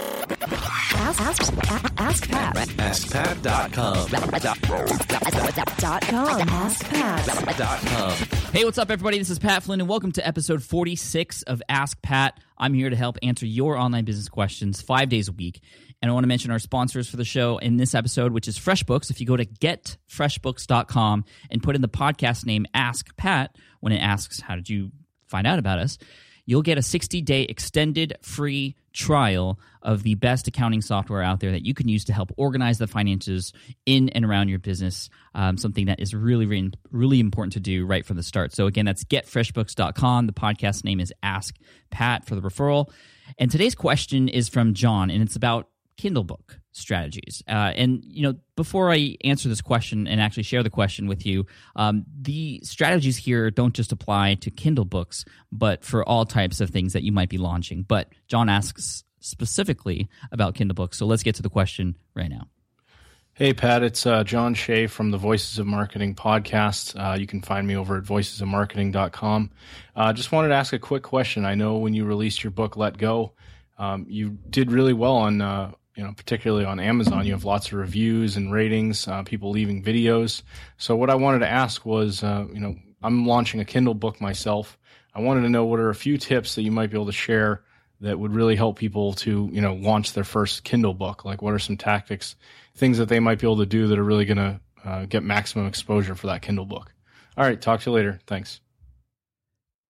Ask, ask, ask Pat. AskPat.com. Dot com. Ask Pat. .com. Hey, what's up, everybody? This is Pat Flynn, and welcome to episode 46 of Ask Pat. I'm here to help answer your online business questions five days a week. And I want to mention our sponsors for the show in this episode, which is FreshBooks. If you go to getfreshbooks.com and put in the podcast name Ask Pat, when it asks, How did you find out about us? You'll get a 60 day extended free trial of the best accounting software out there that you can use to help organize the finances in and around your business. Um, something that is really, really, really important to do right from the start. So, again, that's getfreshbooks.com. The podcast name is Ask Pat for the referral. And today's question is from John, and it's about Kindle book strategies. Uh, and you know, before I answer this question and actually share the question with you, um, the strategies here don't just apply to Kindle books, but for all types of things that you might be launching. But John asks specifically about Kindle books, so let's get to the question right now. Hey, Pat, it's uh, John Shea from the Voices of Marketing podcast. Uh, you can find me over at voicesofmarketing.com. Uh, just wanted to ask a quick question. I know when you released your book, Let Go, um, you did really well on, uh, you know, particularly on Amazon. You have lots of reviews and ratings, uh, people leaving videos. So, what I wanted to ask was, uh, you know, I'm launching a Kindle book myself. I wanted to know what are a few tips that you might be able to share that would really help people to, you know, launch their first Kindle book. Like, what are some tactics, things that they might be able to do that are really going to uh, get maximum exposure for that Kindle book? All right, talk to you later. Thanks.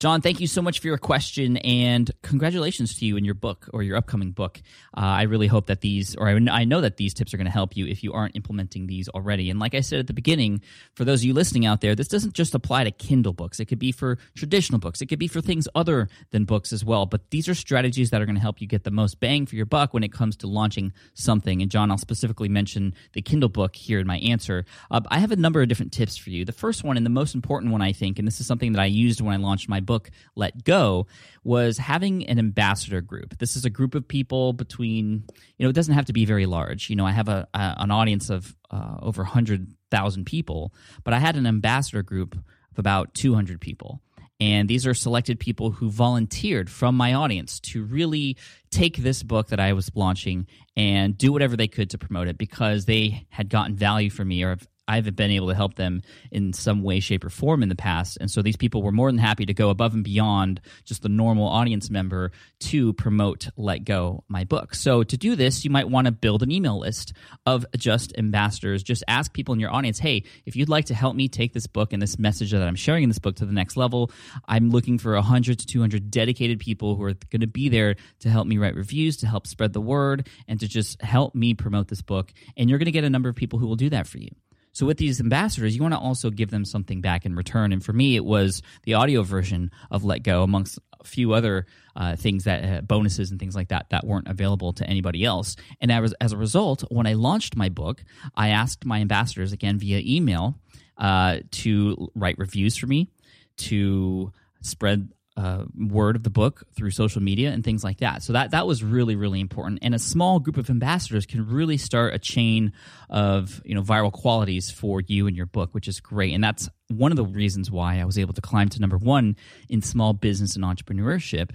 John, thank you so much for your question and congratulations to you in your book or your upcoming book. Uh, I really hope that these, or I, I know that these tips are going to help you if you aren't implementing these already. And like I said at the beginning, for those of you listening out there, this doesn't just apply to Kindle books. It could be for traditional books, it could be for things other than books as well. But these are strategies that are going to help you get the most bang for your buck when it comes to launching something. And John, I'll specifically mention the Kindle book here in my answer. Uh, I have a number of different tips for you. The first one and the most important one, I think, and this is something that I used when I launched my book, Let Go, was having an ambassador group. This is a group of people between, you know, it doesn't have to be very large. You know, I have a, a an audience of uh, over 100,000 people, but I had an ambassador group of about 200 people. And these are selected people who volunteered from my audience to really take this book that I was launching and do whatever they could to promote it because they had gotten value from me or have I've been able to help them in some way, shape, or form in the past. And so these people were more than happy to go above and beyond just the normal audience member to promote Let Go, my book. So to do this, you might want to build an email list of just ambassadors. Just ask people in your audience, hey, if you'd like to help me take this book and this message that I'm sharing in this book to the next level, I'm looking for 100 to 200 dedicated people who are going to be there to help me write reviews, to help spread the word, and to just help me promote this book. And you're going to get a number of people who will do that for you. So with these ambassadors, you want to also give them something back in return. And for me, it was the audio version of Let Go, amongst a few other uh, things that uh, bonuses and things like that that weren't available to anybody else. And as, as a result, when I launched my book, I asked my ambassadors again via email uh, to write reviews for me, to spread uh, word of the book through social media and things like that. So that that was really really important. And a small group of ambassadors can really start a chain of you know viral qualities for you and your book, which is great. And that's one of the reasons why I was able to climb to number one in small business and entrepreneurship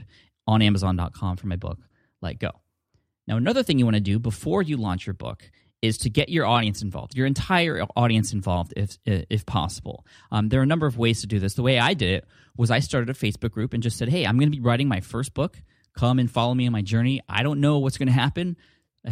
on Amazon.com for my book. Let go. Now another thing you want to do before you launch your book is to get your audience involved, your entire audience involved, if if possible. Um, there are a number of ways to do this. The way I did it was I started a Facebook group and just said, "Hey, I'm going to be writing my first book. Come and follow me on my journey. I don't know what's going to happen."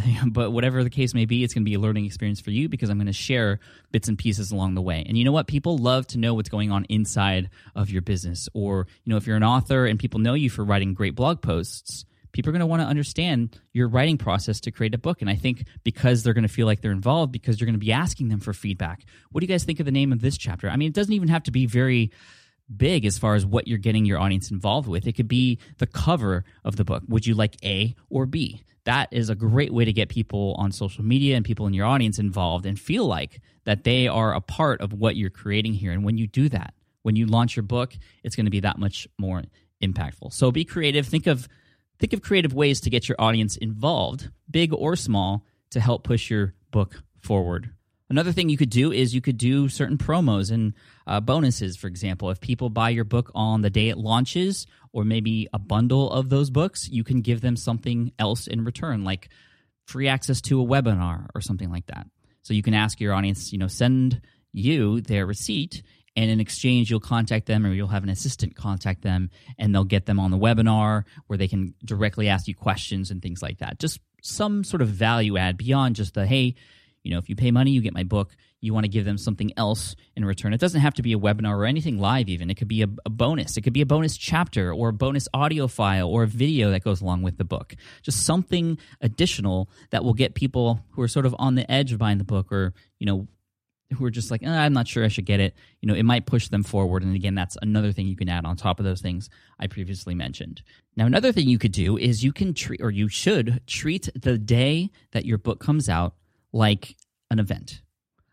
but whatever the case may be, it's going to be a learning experience for you because I'm going to share bits and pieces along the way. And you know what? People love to know what's going on inside of your business. Or, you know, if you're an author and people know you for writing great blog posts, people are going to want to understand your writing process to create a book. And I think because they're going to feel like they're involved, because you're going to be asking them for feedback. What do you guys think of the name of this chapter? I mean, it doesn't even have to be very big as far as what you're getting your audience involved with. It could be the cover of the book. Would you like A or B? That is a great way to get people on social media and people in your audience involved and feel like that they are a part of what you're creating here. And when you do that, when you launch your book, it's going to be that much more impactful. So be creative. Think of think of creative ways to get your audience involved, big or small, to help push your book forward. Another thing you could do is you could do certain promos and uh, bonuses. For example, if people buy your book on the day it launches, or maybe a bundle of those books, you can give them something else in return, like free access to a webinar or something like that. So you can ask your audience, you know, send you their receipt and in exchange you'll contact them or you'll have an assistant contact them and they'll get them on the webinar where they can directly ask you questions and things like that. Just some sort of value add beyond just the hey you know if you pay money you get my book. You want to give them something else in return. It doesn't have to be a webinar or anything live even. It could be a, a bonus. It could be a bonus chapter or a bonus audio file or a video that goes along with the book. Just something additional that will get people who are sort of on the edge of buying the book or you know who are just like, eh, I'm not sure I should get it, you know, it might push them forward. And again, that's another thing you can add on top of those things I previously mentioned. Now, another thing you could do is you can treat, or you should treat the day that your book comes out like an event.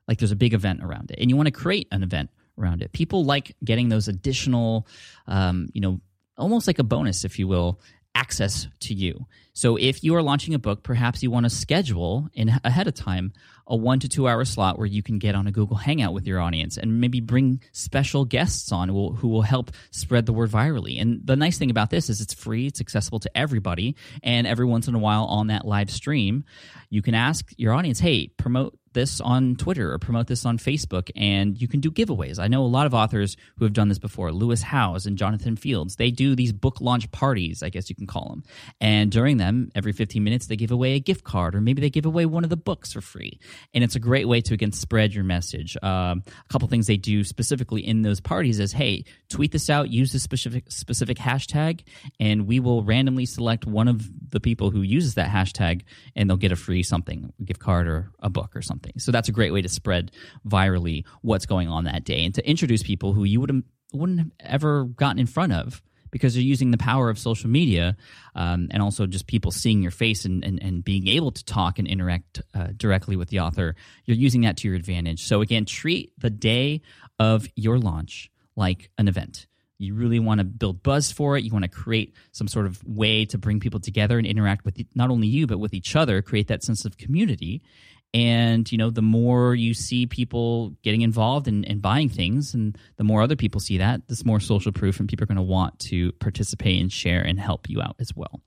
Like there's a big event around it, and you want to create an event around it. People like getting those additional, um, you know, almost like a bonus, if you will, access to you. So if you are launching a book, perhaps you want to schedule in ahead of time a one to two hour slot where you can get on a Google Hangout with your audience and maybe bring special guests on who will, who will help spread the word virally. And the nice thing about this is it's free, it's accessible to everybody, and every once in a while on that live stream, you can ask your audience, "Hey, promote this on Twitter or promote this on Facebook, and you can do giveaways. I know a lot of authors who have done this before. Lewis Howes and Jonathan Fields. They do these book launch parties, I guess you can call them. And during them, every 15 minutes, they give away a gift card, or maybe they give away one of the books for free. And it's a great way to again spread your message. Um, a couple things they do specifically in those parties is, hey, tweet this out, use this specific specific hashtag, and we will randomly select one of the people who uses that hashtag, and they'll get a free something, gift card or a book or something. So that's a great way to spread virally what's going on that day and to introduce people who you would wouldn't have ever gotten in front of because you're using the power of social media um, and also just people seeing your face and, and, and being able to talk and interact uh, directly with the author. You're using that to your advantage. So, again, treat the day of your launch like an event. You really want to build buzz for it. You want to create some sort of way to bring people together and interact with not only you, but with each other, create that sense of community and you know the more you see people getting involved and, and buying things and the more other people see that this more social proof and people are going to want to participate and share and help you out as well.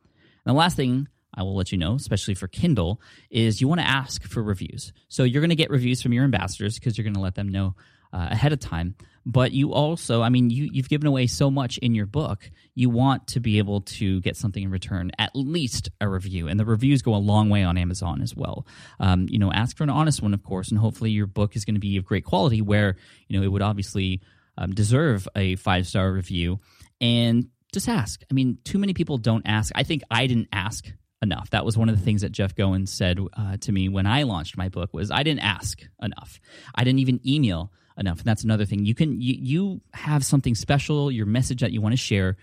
And the last thing i will let you know especially for kindle is you want to ask for reviews. So you're going to get reviews from your ambassadors because you're going to let them know uh, ahead of time. But you also, I mean, you, you've given away so much in your book. You want to be able to get something in return, at least a review. And the reviews go a long way on Amazon as well. Um, you know, ask for an honest one, of course, and hopefully your book is going to be of great quality where, you know, it would obviously um, deserve a five star review. And just ask. I mean, too many people don't ask. I think I didn't ask enough. That was one of the things that Jeff Goins said uh, to me when I launched my book was I didn't ask enough. I didn't even email enough. And that's another thing. You can you, you have something special, your message that you want to share.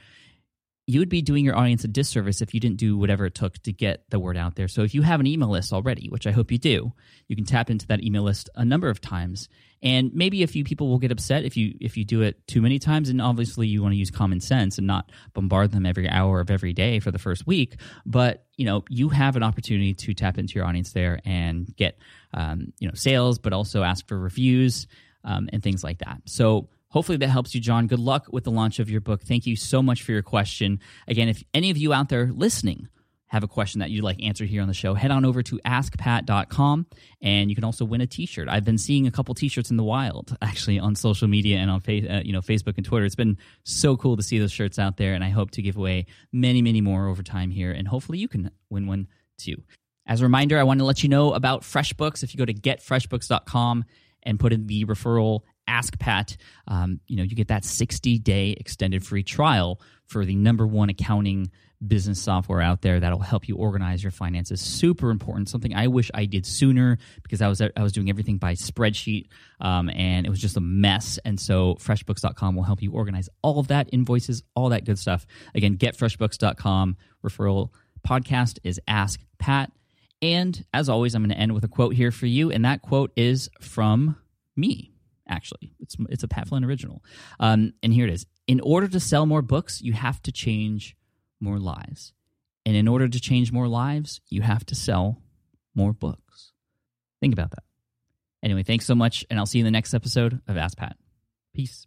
You would be doing your audience a disservice if you didn't do whatever it took to get the word out there. So if you have an email list already, which I hope you do, you can tap into that email list a number of times. And maybe a few people will get upset if you if you do it too many times. And obviously you want to use common sense and not bombard them every hour of every day for the first week. But you know, you have an opportunity to tap into your audience there and get um, you know sales, but also ask for reviews um, and things like that. So hopefully that helps you, John. Good luck with the launch of your book. Thank you so much for your question. Again, if any of you out there listening have a question that you'd like answered here on the show, head on over to askpat.com and you can also win a t-shirt. I've been seeing a couple t-shirts in the wild actually on social media and on uh, you know Facebook and Twitter. It's been so cool to see those shirts out there and I hope to give away many many more over time here and hopefully you can win one too. As a reminder, I want to let you know about FreshBooks. If you go to getfreshbooks.com and put in the referral ask pat. Um, you know you get that 60 day extended free trial for the number one accounting business software out there that'll help you organize your finances. Super important. Something i wish i did sooner because i was i was doing everything by spreadsheet um, and it was just a mess. And so freshbooks.com will help you organize all of that invoices all that good stuff. Again get freshbooks.com referral podcast is ask pat and as always, I'm going to end with a quote here for you, and that quote is from me. Actually, it's it's a Pat Flynn original, um, and here it is. In order to sell more books, you have to change more lives, and in order to change more lives, you have to sell more books. Think about that. Anyway, thanks so much, and I'll see you in the next episode of Ask Pat. Peace.